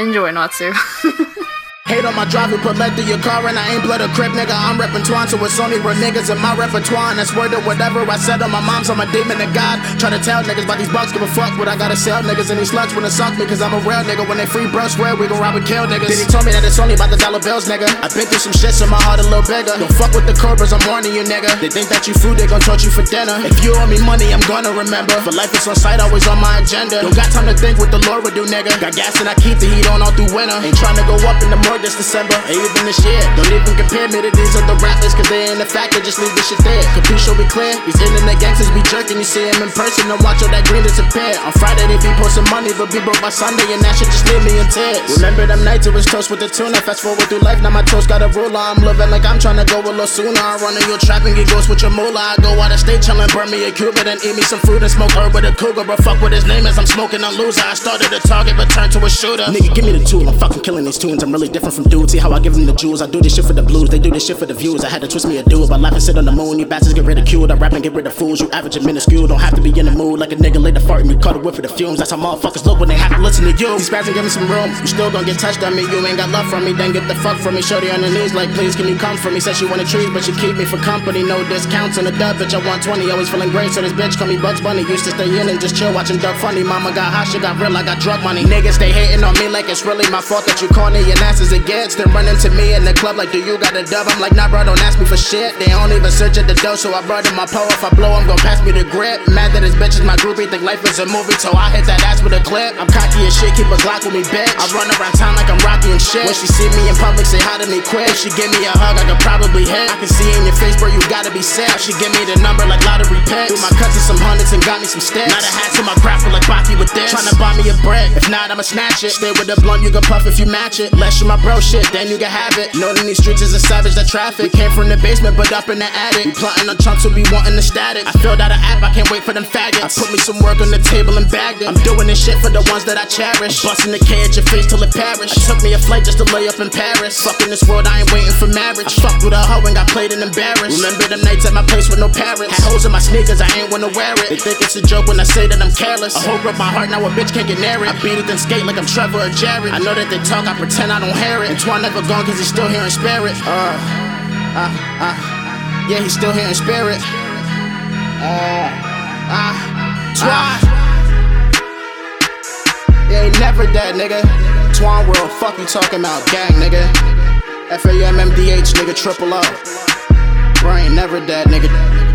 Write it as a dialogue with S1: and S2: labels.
S1: Enjoy Natsu.
S2: Hate on my drive, you put lead through your car and I ain't blood a crib, nigga. I'm reppin' Twan, so it's only real niggas in my repertoire. And that's word to whatever I said on my mom's, I'm a demon of God. Try to tell niggas about these bucks, give a fuck what I gotta sell niggas and these slugs wanna suck me, cause I'm a real nigga. When they free bro, swear we gon' rob and kill niggas. Then he told me that it's only about the dollar bills, nigga. I been through some shit, so my heart a little bigger. Don't fuck with the cobras, I'm warning you, nigga. They think that you food, they gon' torch you for dinner. If you owe me money, I'm gonna remember. For life, it's on sight, always on my agenda. Don't got time to think what the Lord would do, nigga. Got gas and I keep the heat on all through winter. Ain't trying to go up in the this December. Ain't even this year. Don't even compare me to these other rappers, cause they ain't the factor, just leave this shit there. Capisce be clear. These internet gangsters be jerking, you see them in person and watch all that green disappear. On Friday they be posting money, but be broke by Sunday, and that shit just leave me in tears. Remember them nights it was toast with the tuna. Fast forward through life, now my toast got a ruler. I'm living like I'm trying to go a little sooner. I run in your trap and get ghost with your moolah. I go out of state chillin', burn me a Cuba, then eat me some food and smoke herb with a cougar. But fuck what his name is, I'm smoking a loser. I started a target, but turned to a shooter. Nigga, give me the tool, I'm fucking killing these tunes. I'm really different from dudes. See how I give them the jewels. I do this shit for the blues, they do this shit for the views. I had to twist me a dude, but life and sit on the moon. You bastards get ridiculed. I rap and get rid of fools. You average and minuscule. Don't have to be in the mood like a nigga later fart and you cut a whip for the fumes. That's how motherfuckers look when they have to listen to you. These spazzing give me some room. You still gonna get touched on me. You ain't got love from me. Then get the fuck from me. Shorty on the knees like, please, can you come for me? Said she wanted trees, but she keep me for company. No discounts on the dub, bitch. I want 20. Always feeling great, so this bitch call me Bugs Bunny. Used to stay in and just chill, watching Duck Funny. Mama got hot, shit got real. I got drug money. Niggas they hating on me like it's really my fault that you corny. Your ass is against. Then running to me in the club like, do you got a dub? I'm like, nah, bro, don't ask me for shit. They don't even search at the door, so I brought in my pole. If I blow, I'm gon' pass me the grip. Mad that this bitch is my groupie, think life is a movie, so I hit that ass with a clip. I'm cocky as shit, keep a Glock with me, bitch. I run around town like I'm Rocky and shit. When she see me in public, say hi to me quick. If she give me a hug, I could probably hit. I can see in your face, bro, you gotta be sad. She give me the number like lottery picks. Threw my cuts cousin some hundreds and got me some sticks. Not a hat to my grapple like Baki with this. Tryna buy me a brick, if not, I'ma snatch it. Stay with the blunt, you can puff if you match it. Less you my shit, then you can have it. Known in these streets is a savage that traffic. We came from the basement, but up in the attic. We plotting on chunks, so we wanting the static. I filled out an app, I can't wait for them faggots. I put me some work on the table and bagged it. I'm doing this shit for the ones that I cherish. Busting the K at your face till it perish. I took me a flight just to lay up in Paris. Fuck in this world, I ain't waiting for marriage. I fucked with a hoe and got played and embarrassed. Remember them nights at my place with no parents. Had holes in my sneakers, I ain't wanna wear it. They think it's a joke when I say that I'm careless. A hoe broke my heart, now a bitch can't get near it. I beat it then skate like I'm Trevor or Jared. I know that they talk, I pretend I don't hear it. And Twan never gone cause he's still here in spirit. Uh, uh, uh. Yeah, he's still here in spirit. Uh, uh, Twan. Yeah, he never dead, nigga. Twan World, fuck you talking about, gang, nigga. F A M M D H, nigga, triple O. Bro, ain't never dead, nigga.